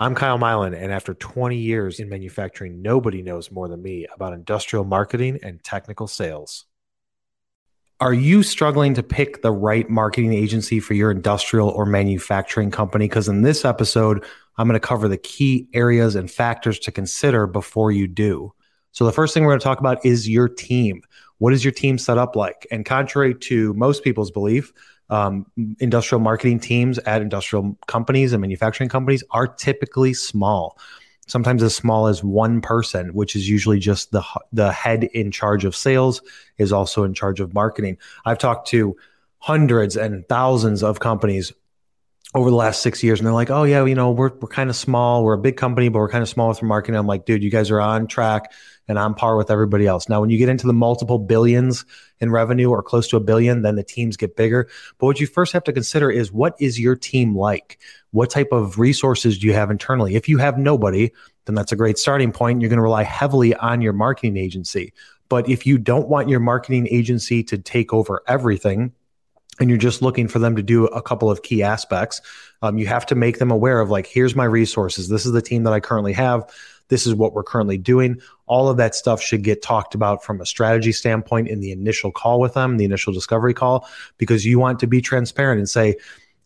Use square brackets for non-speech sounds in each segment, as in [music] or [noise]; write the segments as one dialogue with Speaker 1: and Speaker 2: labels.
Speaker 1: I'm Kyle Milan, and after 20 years in manufacturing, nobody knows more than me about industrial marketing and technical sales. Are you struggling to pick the right marketing agency for your industrial or manufacturing company? Because in this episode, I'm going to cover the key areas and factors to consider before you do. So, the first thing we're going to talk about is your team. What is your team set up like? And contrary to most people's belief, um, industrial marketing teams at industrial companies and manufacturing companies are typically small. Sometimes as small as one person, which is usually just the the head in charge of sales, is also in charge of marketing. I've talked to hundreds and thousands of companies over the last six years, and they're like, "Oh yeah, you know, we're we're kind of small. We're a big company, but we're kind of small with marketing." I'm like, "Dude, you guys are on track and on par with everybody else." Now, when you get into the multiple billions in revenue or close to a billion, then the teams get bigger. But what you first have to consider is what is your team like? What type of resources do you have internally? If you have nobody, then that's a great starting point. You're going to rely heavily on your marketing agency. But if you don't want your marketing agency to take over everything, and you're just looking for them to do a couple of key aspects, um, you have to make them aware of like, here's my resources. This is the team that I currently have. This is what we're currently doing. All of that stuff should get talked about from a strategy standpoint in the initial call with them, the initial discovery call, because you want to be transparent and say,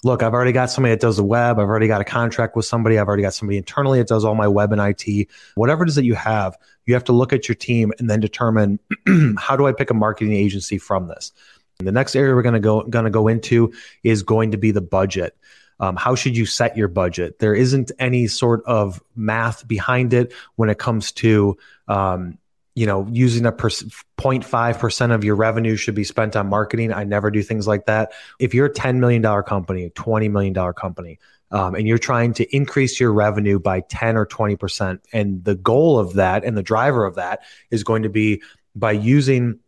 Speaker 1: look, I've already got somebody that does the web. I've already got a contract with somebody. I've already got somebody internally that does all my web and IT. Whatever it is that you have, you have to look at your team and then determine [clears throat] how do I pick a marketing agency from this? The next area we're going to go going to go into is going to be the budget. Um, how should you set your budget? There isn't any sort of math behind it when it comes to um, you know using a per- 0.5% of your revenue should be spent on marketing. I never do things like that. If you're a $10 million company, $20 million company, um, and you're trying to increase your revenue by 10 or 20%, and the goal of that and the driver of that is going to be by using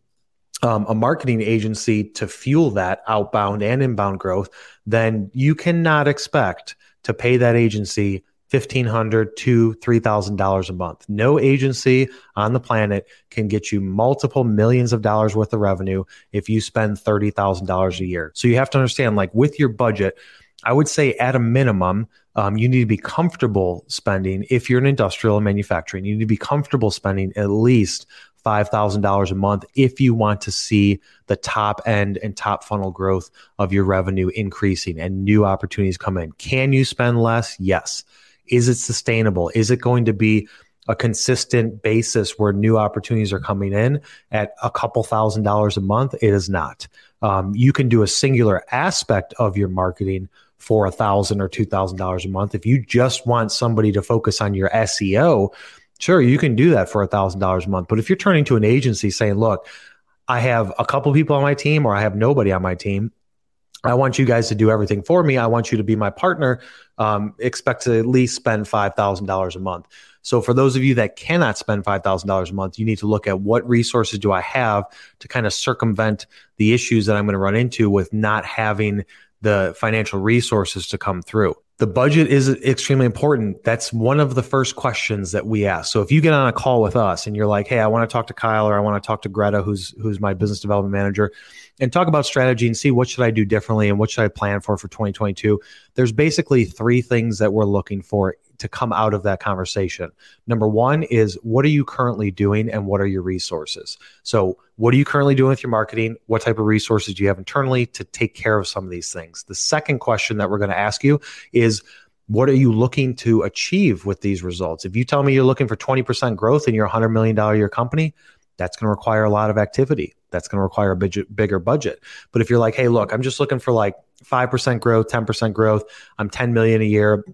Speaker 1: um, a marketing agency to fuel that outbound and inbound growth, then you cannot expect to pay that agency $1,500 to $3,000 a month. No agency on the planet can get you multiple millions of dollars worth of revenue if you spend $30,000 a year. So you have to understand, like with your budget, I would say at a minimum, um, you need to be comfortable spending, if you're an industrial and manufacturing, you need to be comfortable spending at least $5,000 a month if you want to see the top end and top funnel growth of your revenue increasing and new opportunities come in. Can you spend less? Yes. Is it sustainable? Is it going to be a consistent basis where new opportunities are coming in at a couple thousand dollars a month? It is not. Um, you can do a singular aspect of your marketing for a thousand or two thousand dollars a month. If you just want somebody to focus on your SEO, Sure, you can do that for a thousand dollars a month. But if you're turning to an agency saying, look, I have a couple people on my team or I have nobody on my team. I want you guys to do everything for me. I want you to be my partner. Um, expect to at least spend $5,000 a month. So, for those of you that cannot spend $5,000 a month, you need to look at what resources do I have to kind of circumvent the issues that I'm going to run into with not having the financial resources to come through the budget is extremely important. That's one of the first questions that we ask. So if you get on a call with us and you're like, "Hey, I want to talk to Kyle or I want to talk to Greta, who's who's my business development manager, and talk about strategy and see what should I do differently and what should I plan for for 2022." There's basically three things that we're looking for to come out of that conversation. Number one is what are you currently doing and what are your resources? So, what are you currently doing with your marketing? What type of resources do you have internally to take care of some of these things? The second question that we're going to ask you is what are you looking to achieve with these results? If you tell me you're looking for 20% growth in your $100 million year company, that's going to require a lot of activity. That's going to require a big, bigger budget. But if you're like, hey, look, I'm just looking for like 5% growth, 10% growth, I'm 10 million a year,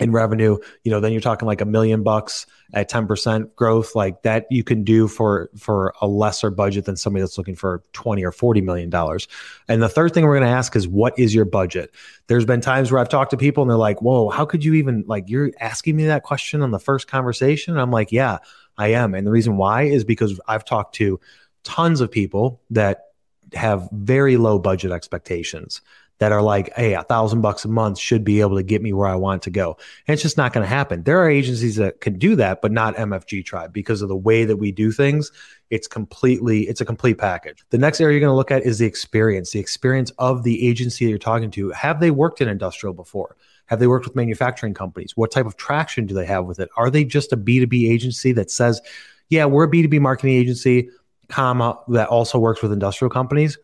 Speaker 1: in revenue, you know, then you're talking like a million bucks at 10% growth like that you can do for for a lesser budget than somebody that's looking for 20 or 40 million dollars. And the third thing we're going to ask is what is your budget? There's been times where I've talked to people and they're like, "Whoa, how could you even like you're asking me that question on the first conversation?" And I'm like, "Yeah, I am." And the reason why is because I've talked to tons of people that have very low budget expectations that are like, hey, a thousand bucks a month should be able to get me where I want to go. And it's just not going to happen. There are agencies that can do that, but not MFG Tribe because of the way that we do things. It's completely, it's a complete package. The next area you're going to look at is the experience, the experience of the agency that you're talking to. Have they worked in industrial before? Have they worked with manufacturing companies? What type of traction do they have with it? Are they just a B2B agency that says, yeah, we're a B2B marketing agency, comma, that also works with industrial companies?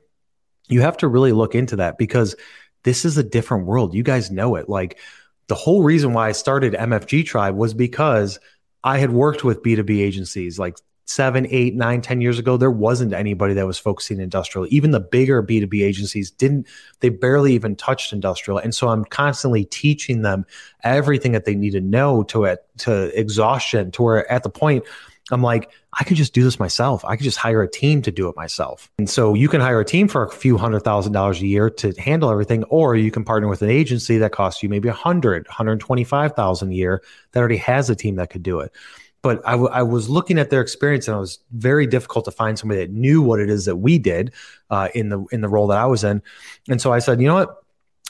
Speaker 1: You have to really look into that because this is a different world. You guys know it. Like the whole reason why I started MFG Tribe was because I had worked with B2B agencies like seven, eight, nine, ten years ago, there wasn't anybody that was focusing industrial. Even the bigger B2B agencies didn't, they barely even touched industrial. And so I'm constantly teaching them everything that they need to know to to exhaustion, to where at the point I'm like, I could just do this myself. I could just hire a team to do it myself. And so you can hire a team for a few hundred thousand dollars a year to handle everything, or you can partner with an agency that costs you maybe a hundred, hundred twenty-five thousand a year that already has a team that could do it but I, w- I was looking at their experience and it was very difficult to find somebody that knew what it is that we did uh, in the in the role that I was in. And so I said, you know what?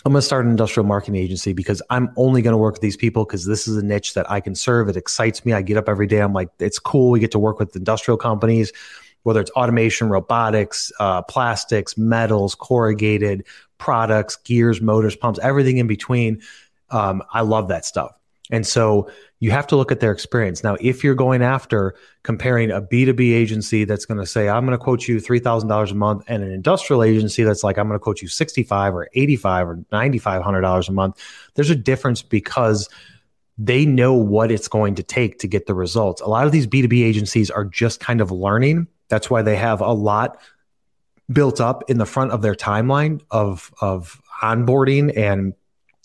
Speaker 1: I'm going to start an industrial marketing agency because I'm only going to work with these people because this is a niche that I can serve. It excites me. I get up every day. I'm like, it's cool. We get to work with industrial companies, whether it's automation, robotics, uh, plastics, metals, corrugated products, gears, motors, pumps, everything in between. Um, I love that stuff. And so you have to look at their experience. Now, if you're going after comparing a B2B agency that's going to say, I'm going to quote you $3,000 a month and an industrial agency that's like, I'm going to quote you 65 or 85 or $9,500 a month, there's a difference because they know what it's going to take to get the results. A lot of these B2B agencies are just kind of learning. That's why they have a lot built up in the front of their timeline of, of onboarding and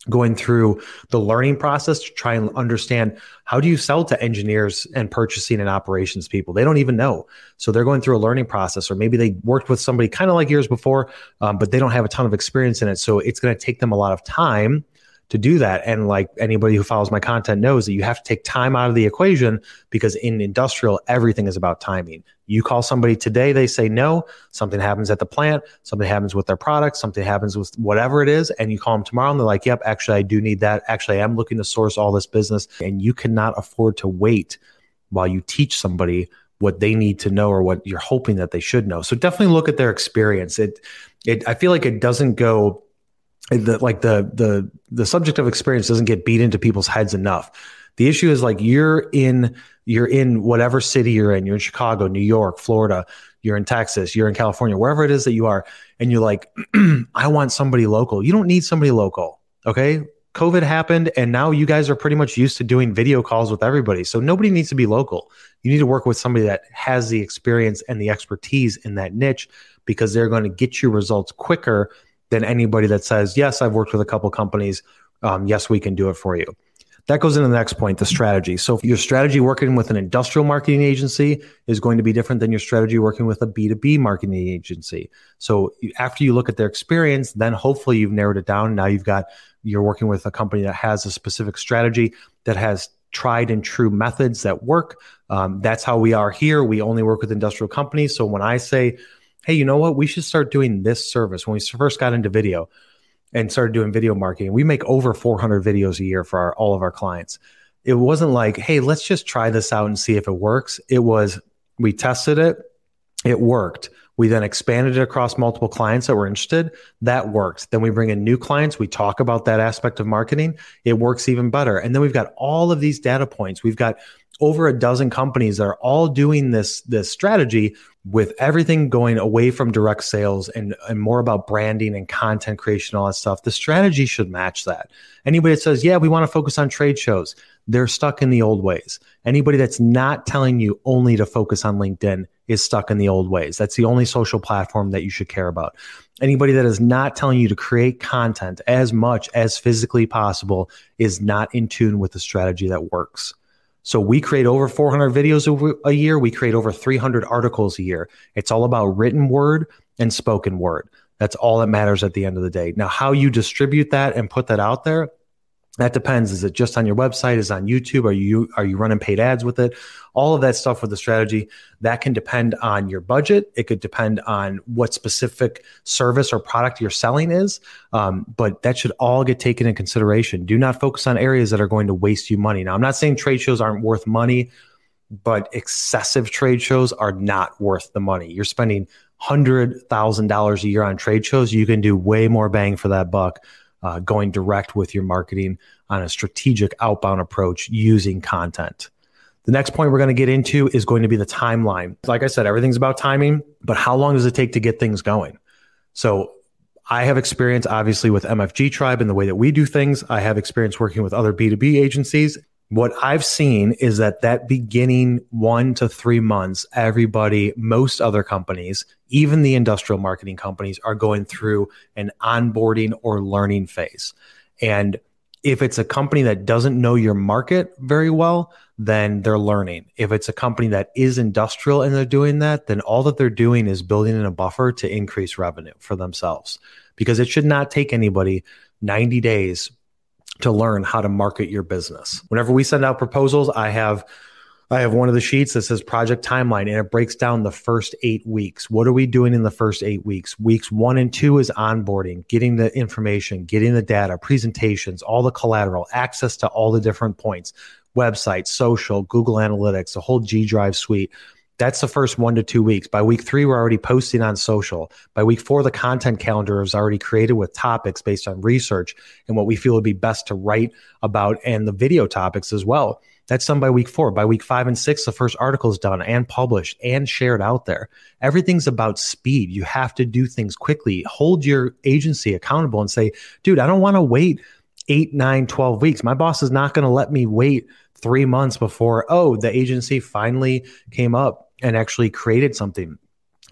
Speaker 1: going through the learning process to try and understand how do you sell to engineers and purchasing and operations people? They don't even know. So they're going through a learning process or maybe they worked with somebody kind of like years before um, but they don't have a ton of experience in it. So it's going to take them a lot of time to do that. And like anybody who follows my content knows that you have to take time out of the equation because in industrial, everything is about timing. You call somebody today, they say no, something happens at the plant, something happens with their product, something happens with whatever it is. And you call them tomorrow and they're like, yep, actually, I do need that. Actually, I'm looking to source all this business. And you cannot afford to wait while you teach somebody what they need to know or what you're hoping that they should know. So definitely look at their experience. It, it, I feel like it doesn't go the like the the the subject of experience doesn't get beat into people's heads enough. The issue is like you're in you're in whatever city you're in. You're in Chicago, New York, Florida. You're in Texas. You're in California, wherever it is that you are, and you're like, [clears throat] I want somebody local. You don't need somebody local. Okay. COVID happened, and now you guys are pretty much used to doing video calls with everybody. So nobody needs to be local. You need to work with somebody that has the experience and the expertise in that niche because they're going to get you results quicker than anybody that says, Yes, I've worked with a couple companies. Um, yes, we can do it for you. That goes into the next point, the strategy. So your strategy working with an industrial marketing agency is going to be different than your strategy working with a B2B marketing agency. So after you look at their experience, then hopefully you've narrowed it down. Now you've got, you're working with a company that has a specific strategy that has tried and true methods that work. Um, that's how we are here. We only work with industrial companies. So when I say, hey, you know what? We should start doing this service. When we first got into video and started doing video marketing, we make over 400 videos a year for our, all of our clients. It wasn't like, hey, let's just try this out and see if it works. It was, we tested it, it worked. We then expanded it across multiple clients that were interested. That worked. Then we bring in new clients. We talk about that aspect of marketing. It works even better. And then we've got all of these data points. We've got over a dozen companies that are all doing this this strategy with everything going away from direct sales and, and more about branding and content creation, all that stuff, the strategy should match that. Anybody that says, yeah, we want to focus on trade shows, they're stuck in the old ways. Anybody that's not telling you only to focus on LinkedIn is stuck in the old ways. That's the only social platform that you should care about. Anybody that is not telling you to create content as much as physically possible is not in tune with the strategy that works. So we create over 400 videos a year. We create over 300 articles a year. It's all about written word and spoken word. That's all that matters at the end of the day. Now, how you distribute that and put that out there, that depends. Is it just on your website? Is on YouTube? Are you are you running paid ads with it? All of that stuff with the strategy that can depend on your budget. It could depend on what specific service or product you're selling is. Um, but that should all get taken in consideration. Do not focus on areas that are going to waste you money. Now, I'm not saying trade shows aren't worth money, but excessive trade shows are not worth the money. You're spending hundred thousand dollars a year on trade shows. You can do way more bang for that buck uh, going direct with your marketing on a strategic outbound approach using content. The next point we're going to get into is going to be the timeline. Like I said, everything's about timing, but how long does it take to get things going? So I have experience obviously with MFG Tribe and the way that we do things. I have experience working with other B2B agencies. What I've seen is that that beginning one to three months, everybody, most other companies, even the industrial marketing companies are going through an onboarding or learning phase. And if it's a company that doesn't know your market very well, then they're learning. If it's a company that is industrial and they're doing that, then all that they're doing is building in a buffer to increase revenue for themselves because it should not take anybody 90 days to learn how to market your business. Whenever we send out proposals, I have I have one of the sheets that says project timeline and it breaks down the first eight weeks. What are we doing in the first eight weeks? Weeks one and two is onboarding, getting the information, getting the data, presentations, all the collateral, access to all the different points, website, social, Google Analytics, the whole G Drive suite. That's the first one to two weeks. By week three, we're already posting on social. By week four, the content calendar is already created with topics based on research and what we feel would be best to write about and the video topics as well. That's done by week four. By week five and six, the first article is done and published and shared out there. Everything's about speed. You have to do things quickly. Hold your agency accountable and say, dude, I don't want to wait eight, nine, 12 weeks. My boss is not going to let me wait three months before, oh, the agency finally came up and actually created something.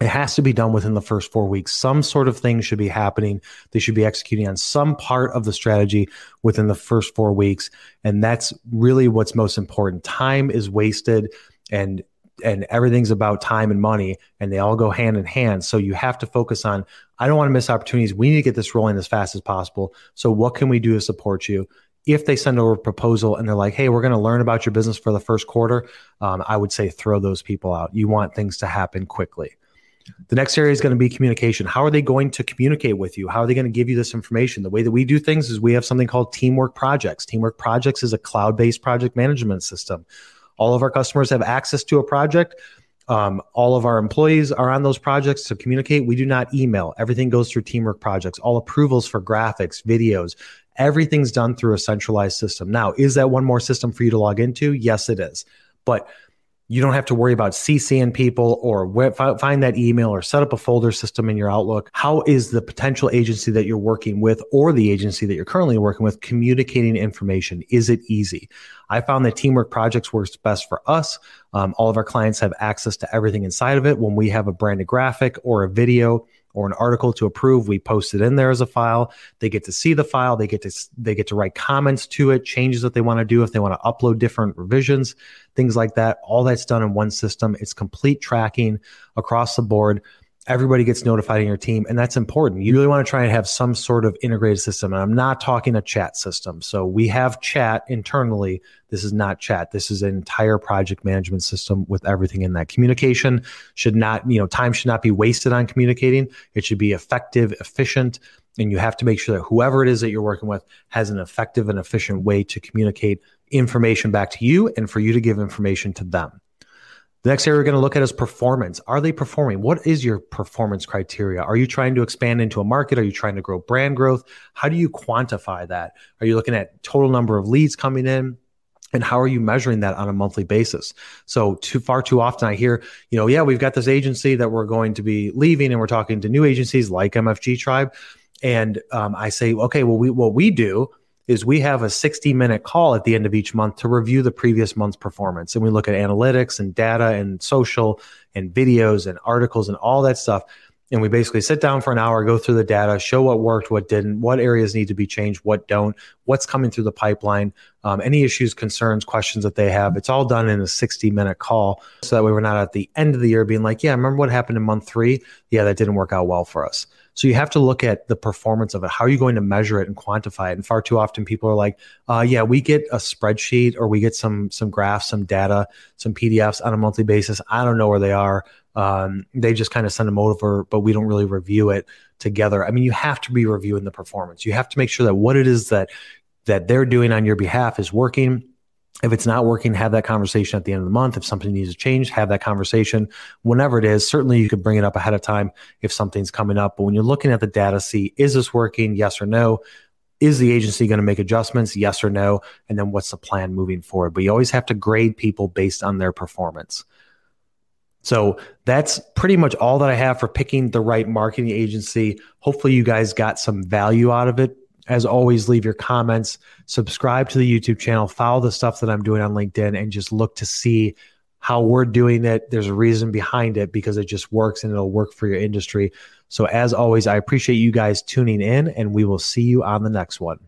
Speaker 1: It has to be done within the first four weeks. Some sort of thing should be happening. They should be executing on some part of the strategy within the first four weeks. And that's really what's most important. Time is wasted and and everything's about time and money and they all go hand in hand. So you have to focus on I don't want to miss opportunities. We need to get this rolling as fast as possible. So what can we do to support you? If they send over a proposal and they're like, hey, we're going to learn about your business for the first quarter, um, I would say throw those people out. You want things to happen quickly. The next area is going to be communication. How are they going to communicate with you? How are they going to give you this information? The way that we do things is we have something called Teamwork Projects. Teamwork Projects is a cloud based project management system. All of our customers have access to a project. Um, all of our employees are on those projects to communicate. We do not email. Everything goes through Teamwork Projects. All approvals for graphics, videos, everything's done through a centralized system. Now, is that one more system for you to log into? Yes, it is. But you don't have to worry about CCing people or find that email or set up a folder system in your Outlook. How is the potential agency that you're working with or the agency that you're currently working with communicating information? Is it easy? I found that Teamwork Projects works best for us. Um, all of our clients have access to everything inside of it. When we have a branded graphic or a video, or an article to approve we post it in there as a file. They get to see the file. They get to they get to write comments to it changes that they want to do if they want to upload different revisions things like that. All that's done in one system. It's complete tracking across the board everybody gets notified in your team and that's important. You really want to try and have some sort of integrated system and i'm not talking a chat system. So we have chat internally. This is not chat. This is an entire project management system with everything in that. Communication should not you know time should not be wasted on communicating. It should be effective efficient and you have to make sure that whoever it is that you're working with has an effective and efficient way to communicate information back to you and for you to give information to them the next area we're going to look at is performance. Are they performing? What is your performance criteria? Are you trying to expand into a market? Are you trying to grow brand growth? How do you quantify that? Are you looking at total number of leads coming in? And how are you measuring that on a monthly basis? So too far too often I hear, you know, yeah, we've got this agency that we're going to be leaving and we're talking to new agencies like MFG Tribe. And um, I say, okay, well, we, what we do is we have a 60 minute call at the end of each month to review the previous month's performance. And we look at analytics and data and social and videos and articles and all that stuff. And we basically sit down for an hour, go through the data, show what worked, what didn't, what areas need to be changed, what don't, what's coming through the pipeline, um, any issues, concerns, questions that they have. It's all done in a 60 minute call. So that way we're not at the end of the year being like, yeah, remember what happened in month three? Yeah, that didn't work out well for us. So you have to look at the performance of it. How are you going to measure it and quantify it? And far too often people are like, uh, yeah, we get a spreadsheet or we get some some graphs, some data, some PDFs on a monthly basis. I don't know where they are. Um, they just kind of send them over, but we don't really review it together. I mean, you have to be reviewing the performance. You have to make sure that what it is that that they're doing on your behalf is working if it's not working, have that conversation at the end of the month. If something needs to change, have that conversation. Whenever it is, certainly you could bring it up ahead of time if something's coming up. But when you're looking at the data, see is this working? Yes or no. is the agency going to make adjustments? Yes or no? And then what's the plan moving forward? But you always have to grade people based on their performance. So that's pretty much all that I have for picking the right marketing agency. Hopefully, you guys got some value out of it. As always, leave your comments, subscribe to the YouTube channel, follow the stuff that I'm doing on LinkedIn, and just look to see how we're doing it. There's a reason behind it because it just works and it'll work for your industry. So, as always, I appreciate you guys tuning in, and we will see you on the next one.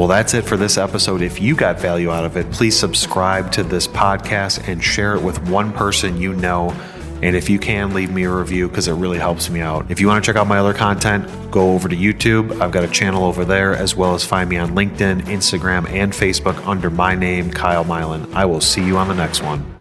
Speaker 1: Well, that's it for this episode. If you got value out of it, please subscribe to this podcast and share it with one person you know. And if you can, leave me a review because it really helps me out. If you want to check out my other content, go over to YouTube. I've got a channel over there, as well as find me on LinkedIn, Instagram, and Facebook under my name, Kyle Milan. I will see you on the next one.